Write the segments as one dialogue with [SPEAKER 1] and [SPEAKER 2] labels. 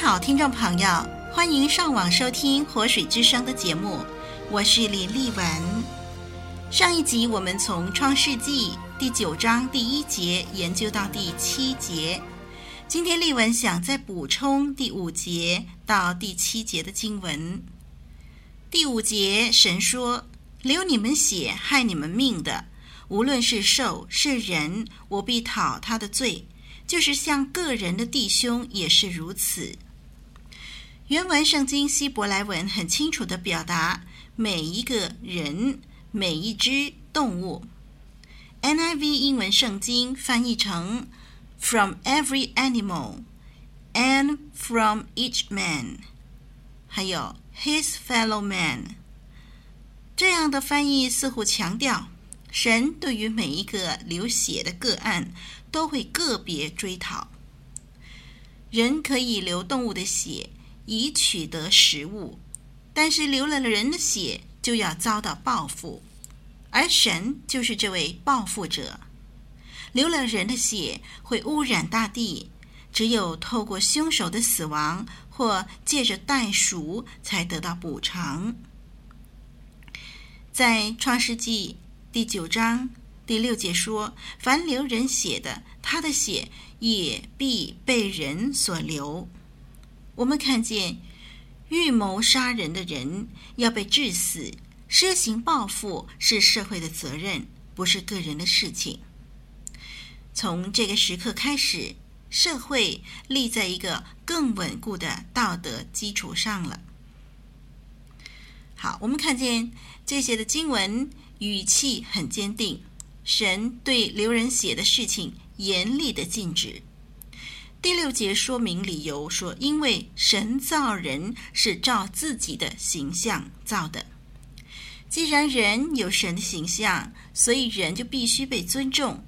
[SPEAKER 1] 好，听众朋友，欢迎上网收听《活水之声》的节目，我是林丽文。上一集我们从创世纪第九章第一节研究到第七节，今天丽文想再补充第五节到第七节的经文。第五节，神说：“流你们血、害你们命的，无论是兽是人，我必讨他的罪。”就是像个人的弟兄也是如此。原文圣经希伯来文很清楚地表达每一个人、每一只动物。NIV 英文圣经翻译成 “from every animal and from each man”，还有 “his fellow man”。这样的翻译似乎强调神对于每一个流血的个案。都会个别追讨。人可以流动物的血以取得食物，但是流了人的血就要遭到报复，而神就是这位报复者。流了人的血会污染大地，只有透过凶手的死亡或借着代赎才得到补偿。在创世纪第九章。第六节说：“凡流人血的，他的血也必被人所流。”我们看见预谋杀人的人要被治死，施行报复是社会的责任，不是个人的事情。从这个时刻开始，社会立在一个更稳固的道德基础上了。好，我们看见这些的经文语气很坚定。神对流人血的事情严厉的禁止。第六节说明理由说，因为神造人是照自己的形象造的。既然人有神的形象，所以人就必须被尊重。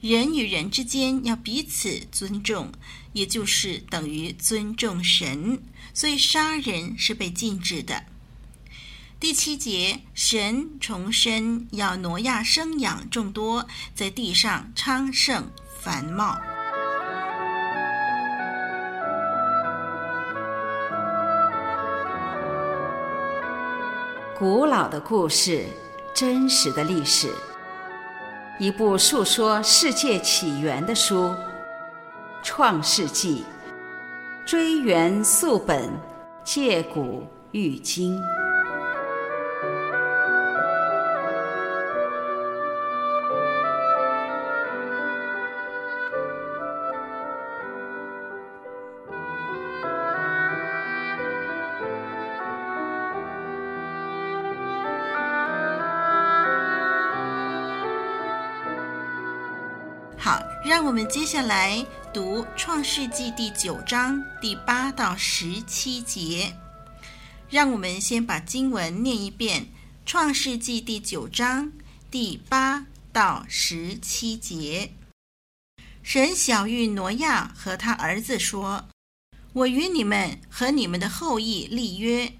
[SPEAKER 1] 人与人之间要彼此尊重，也就是等于尊重神。所以杀人是被禁止的。第七节，神重申要挪亚生养众多，在地上昌盛繁茂。
[SPEAKER 2] 古老的故事，真实的历史，一部述说世界起源的书，《创世纪》，追源溯本，借古喻今。
[SPEAKER 1] 我们接下来读《创世纪》第九章第八到十七节。让我们先把经文念一遍，《创世纪》第九章第八到十七节。神晓諭挪亚和他儿子说：“我与你们和你们的后裔立约，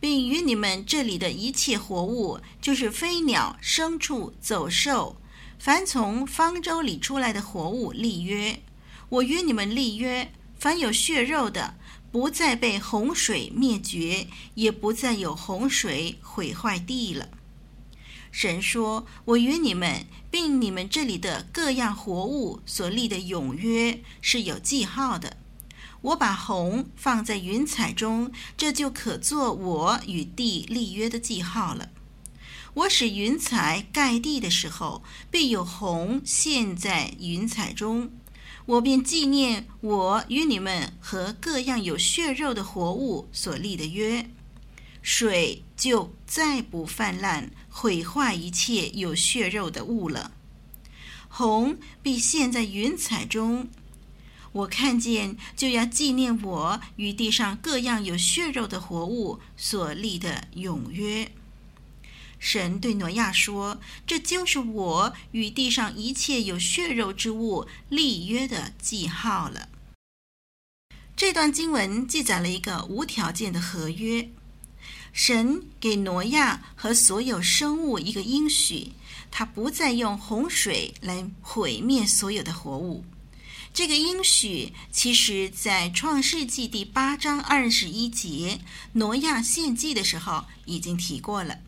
[SPEAKER 1] 并与你们这里的一切活物，就是飞鸟、牲畜、走兽。”凡从方舟里出来的活物立约，我与你们立约：凡有血肉的，不再被洪水灭绝，也不再有洪水毁坏地了。神说：“我与你们，并你们这里的各样活物所立的永约是有记号的。我把红放在云彩中，这就可做我与地立约的记号了。”我使云彩盖地的时候，必有虹现在云彩中，我便纪念我与你们和各样有血肉的活物所立的约，水就再不泛滥毁坏一切有血肉的物了。虹必现在云彩中，我看见就要纪念我与地上各样有血肉的活物所立的永约。神对挪亚说：“这就是我与地上一切有血肉之物立约的记号了。”这段经文记载了一个无条件的合约。神给挪亚和所有生物一个应许，他不再用洪水来毁灭所有的活物。这个应许其实，在创世纪第八章二十一节，挪亚献祭的时候已经提过了。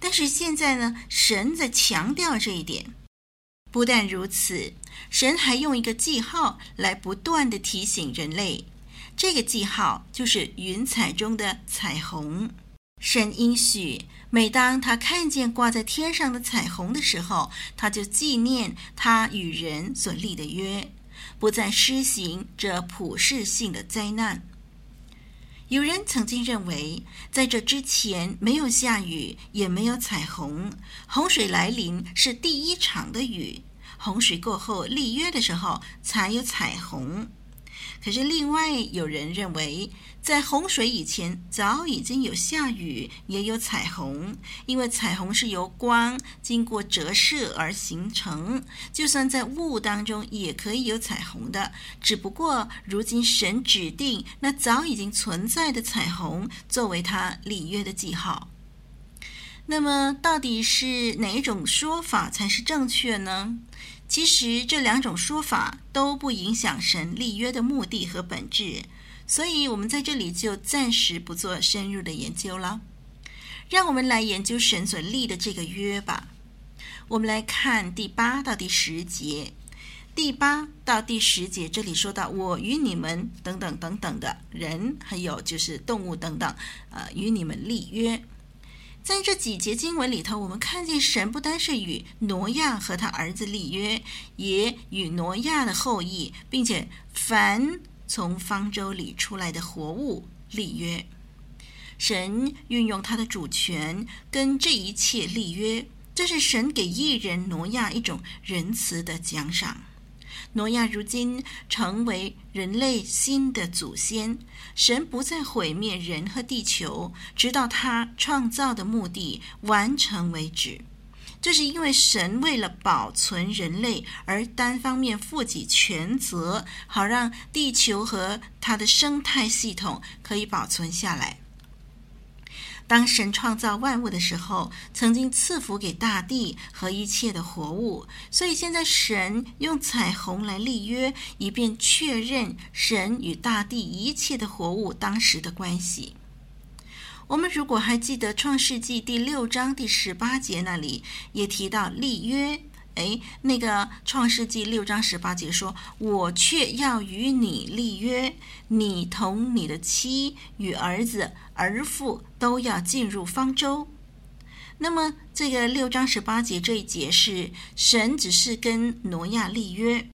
[SPEAKER 1] 但是现在呢，神在强调这一点。不但如此，神还用一个记号来不断地提醒人类。这个记号就是云彩中的彩虹。神应许，每当他看见挂在天上的彩虹的时候，他就纪念他与人所立的约，不再施行这普世性的灾难。有人曾经认为，在这之前没有下雨，也没有彩虹。洪水来临是第一场的雨，洪水过后立约的时候才有彩虹。可是，另外有人认为，在洪水以前早已经有下雨，也有彩虹，因为彩虹是由光经过折射而形成，就算在雾当中也可以有彩虹的。只不过，如今神指定那早已经存在的彩虹作为他立约的记号。那么，到底是哪一种说法才是正确呢？其实这两种说法都不影响神立约的目的和本质，所以我们在这里就暂时不做深入的研究了。让我们来研究神所立的这个约吧。我们来看第八到第十节，第八到第十节这里说到“我与你们等等等等的人，还有就是动物等等，呃，与你们立约。”在这几节经文里头，我们看见神不单是与挪亚和他儿子立约，也与挪亚的后裔，并且凡从方舟里出来的活物立约。神运用他的主权跟这一切立约，这是神给义人挪亚一种仁慈的奖赏。挪亚如今成为人类新的祖先，神不再毁灭人和地球，直到他创造的目的完成为止。这是因为神为了保存人类而单方面负起全责，好让地球和它的生态系统可以保存下来。当神创造万物的时候，曾经赐福给大地和一切的活物，所以现在神用彩虹来立约，以便确认神与大地一切的活物当时的关系。我们如果还记得创世纪第六章第十八节那里也提到立约。哎，那个创世纪六章十八节说：“我却要与你立约，你同你的妻与儿子儿妇都要进入方舟。”那么，这个六章十八节这一节是神只是跟挪亚立约。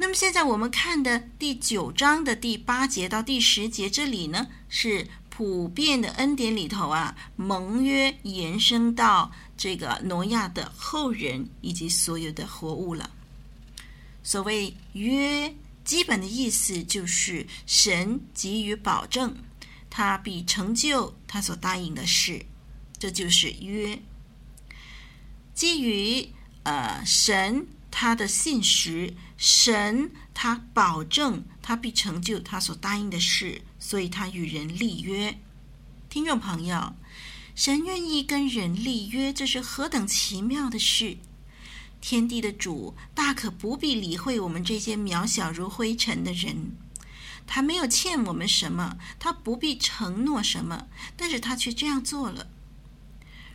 [SPEAKER 1] 那么现在我们看的第九章的第八节到第十节这里呢，是普遍的恩典里头啊，盟约延伸到。这个挪亚的后人以及所有的活物了。所谓约，基本的意思就是神给予保证，他必成就他所答应的事，这就是约。基于呃神他的信实，神他保证他必成就他所答应的事，所以他与人立约。听众朋友。神愿意跟人立约，这是何等奇妙的事！天地的主大可不必理会我们这些渺小如灰尘的人，他没有欠我们什么，他不必承诺什么，但是他却这样做了。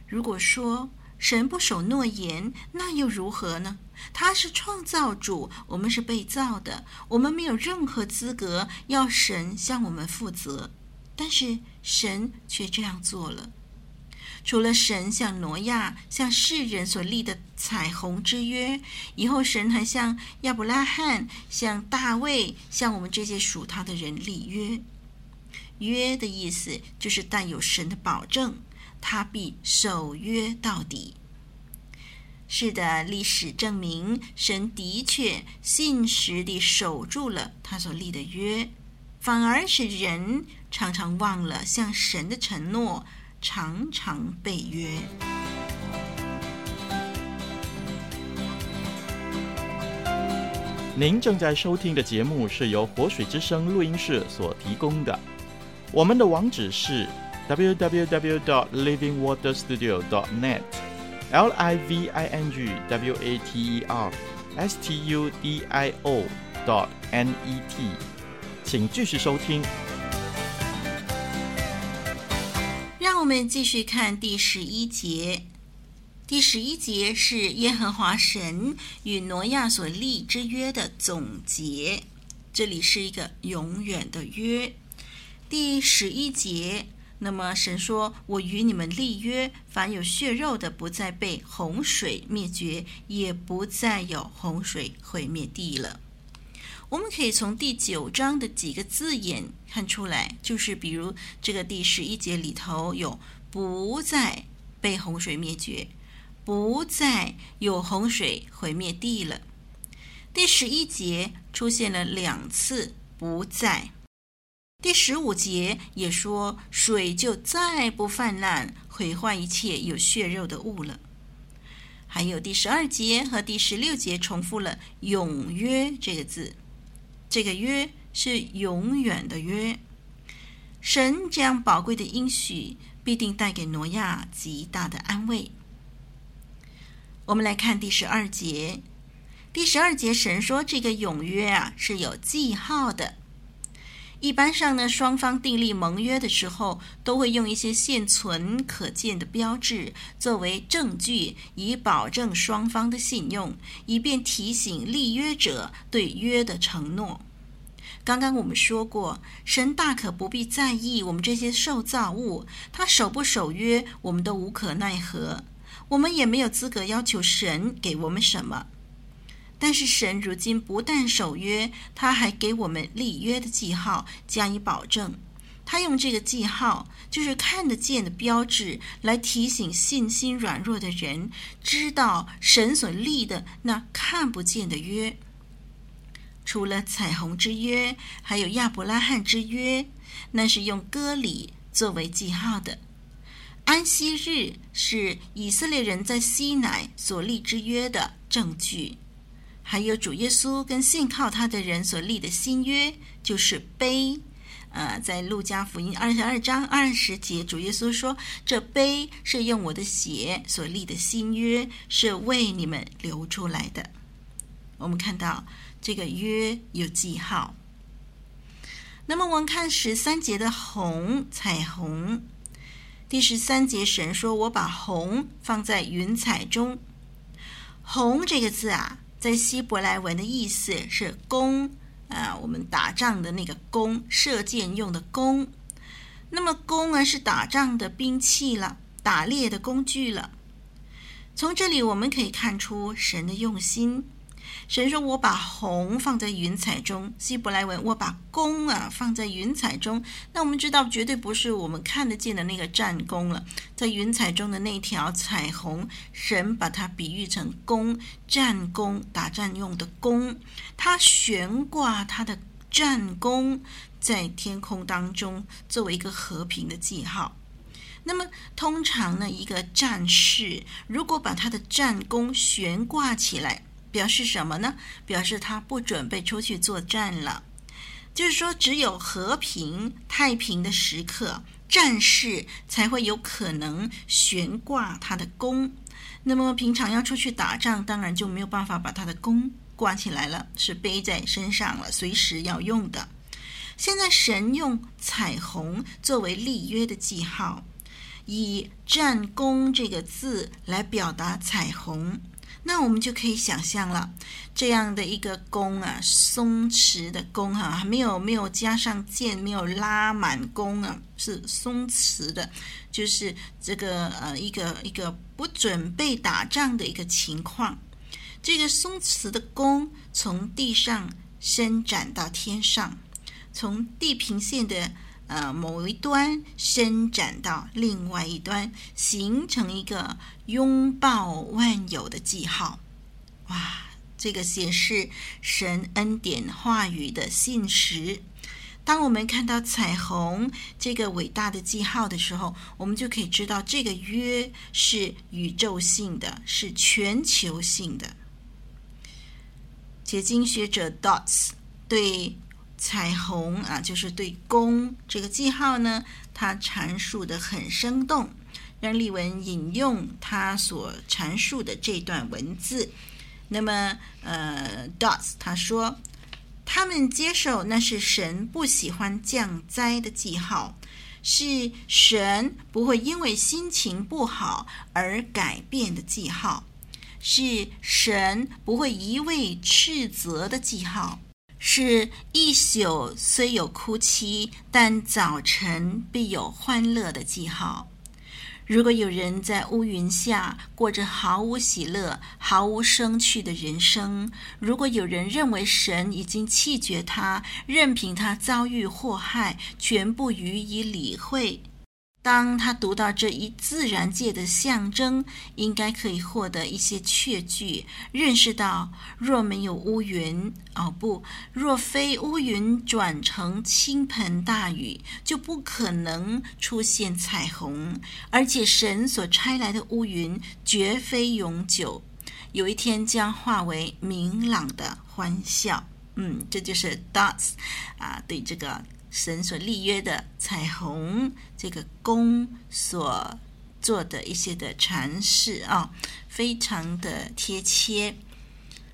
[SPEAKER 1] 如果说神不守诺言，那又如何呢？他是创造主，我们是被造的，我们没有任何资格要神向我们负责，但是神却这样做了。除了神向挪亚、向世人所立的彩虹之约，以后神还向亚伯拉罕、向大卫、向我们这些属他的人立约。约的意思就是带有神的保证，他必守约到底。是的，历史证明，神的确信实地守住了他所立的约，反而是人常常忘了向神的承诺，常常背约。
[SPEAKER 3] 您正在收听的节目是由活水之声录音室所提供的，我们的网址是 www.dot.livingwaterstudio.dot.net。L I V I N G W A T E R S T U D I O dot N E T，请继续收听。
[SPEAKER 1] 让我们继续看第十一节。第十一节是耶和华神与挪亚所立之约的总结，这里是一个永远的约。第十一节。那么神说：“我与你们立约，凡有血肉的，不再被洪水灭绝，也不再有洪水毁灭地了。”我们可以从第九章的几个字眼看出来，就是比如这个第十一节里头有“不再被洪水灭绝”，“不再有洪水毁灭地了”。第十一节出现了两次“不再”。第十五节也说，水就再不泛滥，毁坏一切有血肉的物了。还有第十二节和第十六节重复了“永约”这个字，这个约是永远的约。神这样宝贵的应许，必定带给挪亚极大的安慰。我们来看第十二节，第十二节神说，这个永约啊是有记号的。一般上呢，双方订立盟约的时候，都会用一些现存可见的标志作为证据，以保证双方的信用，以便提醒立约者对约的承诺。刚刚我们说过，神大可不必在意我们这些受造物，他守不守约，我们都无可奈何，我们也没有资格要求神给我们什么。但是神如今不但守约，他还给我们立约的记号加以保证。他用这个记号，就是看得见的标志，来提醒信心软弱的人，知道神所立的那看不见的约。除了彩虹之约，还有亚伯拉罕之约，那是用割礼作为记号的。安息日是以色列人在西乃所立之约的证据。还有主耶稣跟信靠他的人所立的新约，就是杯。呃，在路加福音二十二章二十节，主耶稣说：“这杯是用我的血所立的新约，是为你们流出来的。”我们看到这个约有记号。那么我们看十三节的红彩虹，第十三节神说：“我把红放在云彩中。”红这个字啊。在希伯来文的意思是弓啊，我们打仗的那个弓，射箭用的弓。那么弓啊是打仗的兵器了，打猎的工具了。从这里我们可以看出神的用心。神说：“我把红放在云彩中。”希伯来文，我把弓啊放在云彩中。那我们知道，绝对不是我们看得见的那个战弓了，在云彩中的那条彩虹，神把它比喻成弓，战弓，打仗用的弓。他悬挂他的战弓在天空当中，作为一个和平的记号。那么，通常呢，一个战士如果把他的战弓悬挂起来，表示什么呢？表示他不准备出去作战了。就是说，只有和平、太平的时刻，战士才会有可能悬挂他的弓。那么平常要出去打仗，当然就没有办法把他的弓挂起来了，是背在身上了，随时要用的。现在神用彩虹作为立约的记号，以战功这个字来表达彩虹。那我们就可以想象了，这样的一个弓啊，松弛的弓哈、没有没有加上箭，没有拉满弓啊，是松弛的，就是这个呃一个一个不准备打仗的一个情况。这个松弛的弓从地上伸展到天上，从地平线的呃某一端伸展到另外一端，形成一个拥抱万有的记号。哇，这个显示神恩典话语的信实。当我们看到彩虹这个伟大的记号的时候，我们就可以知道这个约是宇宙性的，是全球性的。结晶学者 Dots 对彩虹啊，就是对弓这个记号呢，他阐述的很生动，让丽文引用他所阐述的这段文字。那么，呃，Dots 他说。他们接受那是神不喜欢降灾的记号，是神不会因为心情不好而改变的记号，是神不会一味斥责的记号，是一宿虽有哭泣，但早晨必有欢乐的记号。如果有人在乌云下过着毫无喜乐、毫无生趣的人生，如果有人认为神已经弃绝他，任凭他遭遇祸害，全不予以理会。当他读到这一自然界的象征，应该可以获得一些确据，认识到若没有乌云，哦不，若非乌云转成倾盆大雨，就不可能出现彩虹。而且神所差来的乌云绝非永久，有一天将化为明朗的欢笑。嗯，这就是 dots 啊，对这个。神所立约的彩虹，这个弓所做的一些的阐释啊，非常的贴切。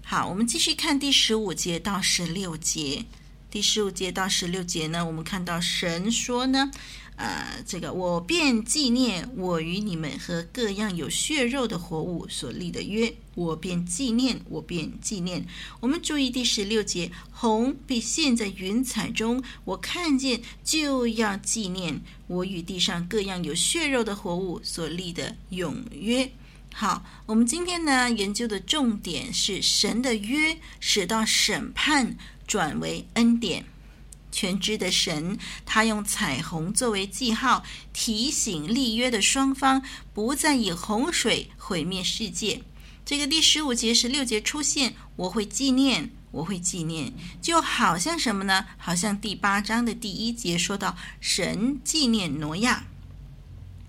[SPEAKER 1] 好，我们继续看第十五节到十六节。第十五节到十六节呢，我们看到神说呢。呃，这个我便纪念我与你们和各样有血肉的活物所立的约，我便纪念，我便纪念。我们注意第十六节，红必现在云彩中，我看见就要纪念我与地上各样有血肉的活物所立的永约。好，我们今天呢研究的重点是神的约，使到审判转为恩典。全知的神，他用彩虹作为记号，提醒立约的双方不再以洪水毁灭世界。这个第十五节、十六节出现，我会纪念，我会纪念，就好像什么呢？好像第八章的第一节说到，神纪念挪亚。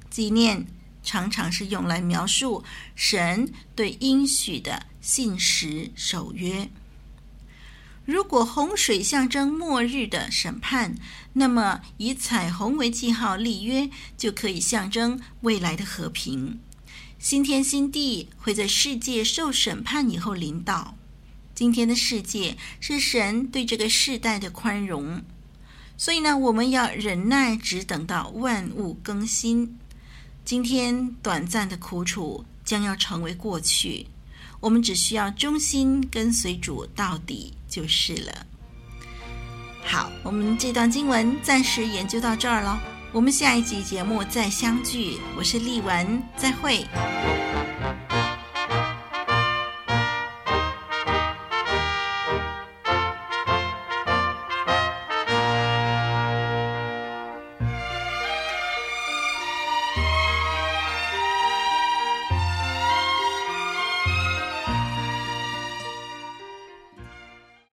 [SPEAKER 1] 纪念常常是用来描述神对应许的信实守约。如果洪水象征末日的审判，那么以彩虹为记号立约，就可以象征未来的和平。新天新地会在世界受审判以后临到。今天的世界是神对这个世代的宽容，所以呢，我们要忍耐，只等到万物更新。今天短暂的苦楚将要成为过去。我们只需要忠心跟随主到底就是了。好，我们这段经文暂时研究到这儿了。我们下一集节目再相聚。我是丽文，再会。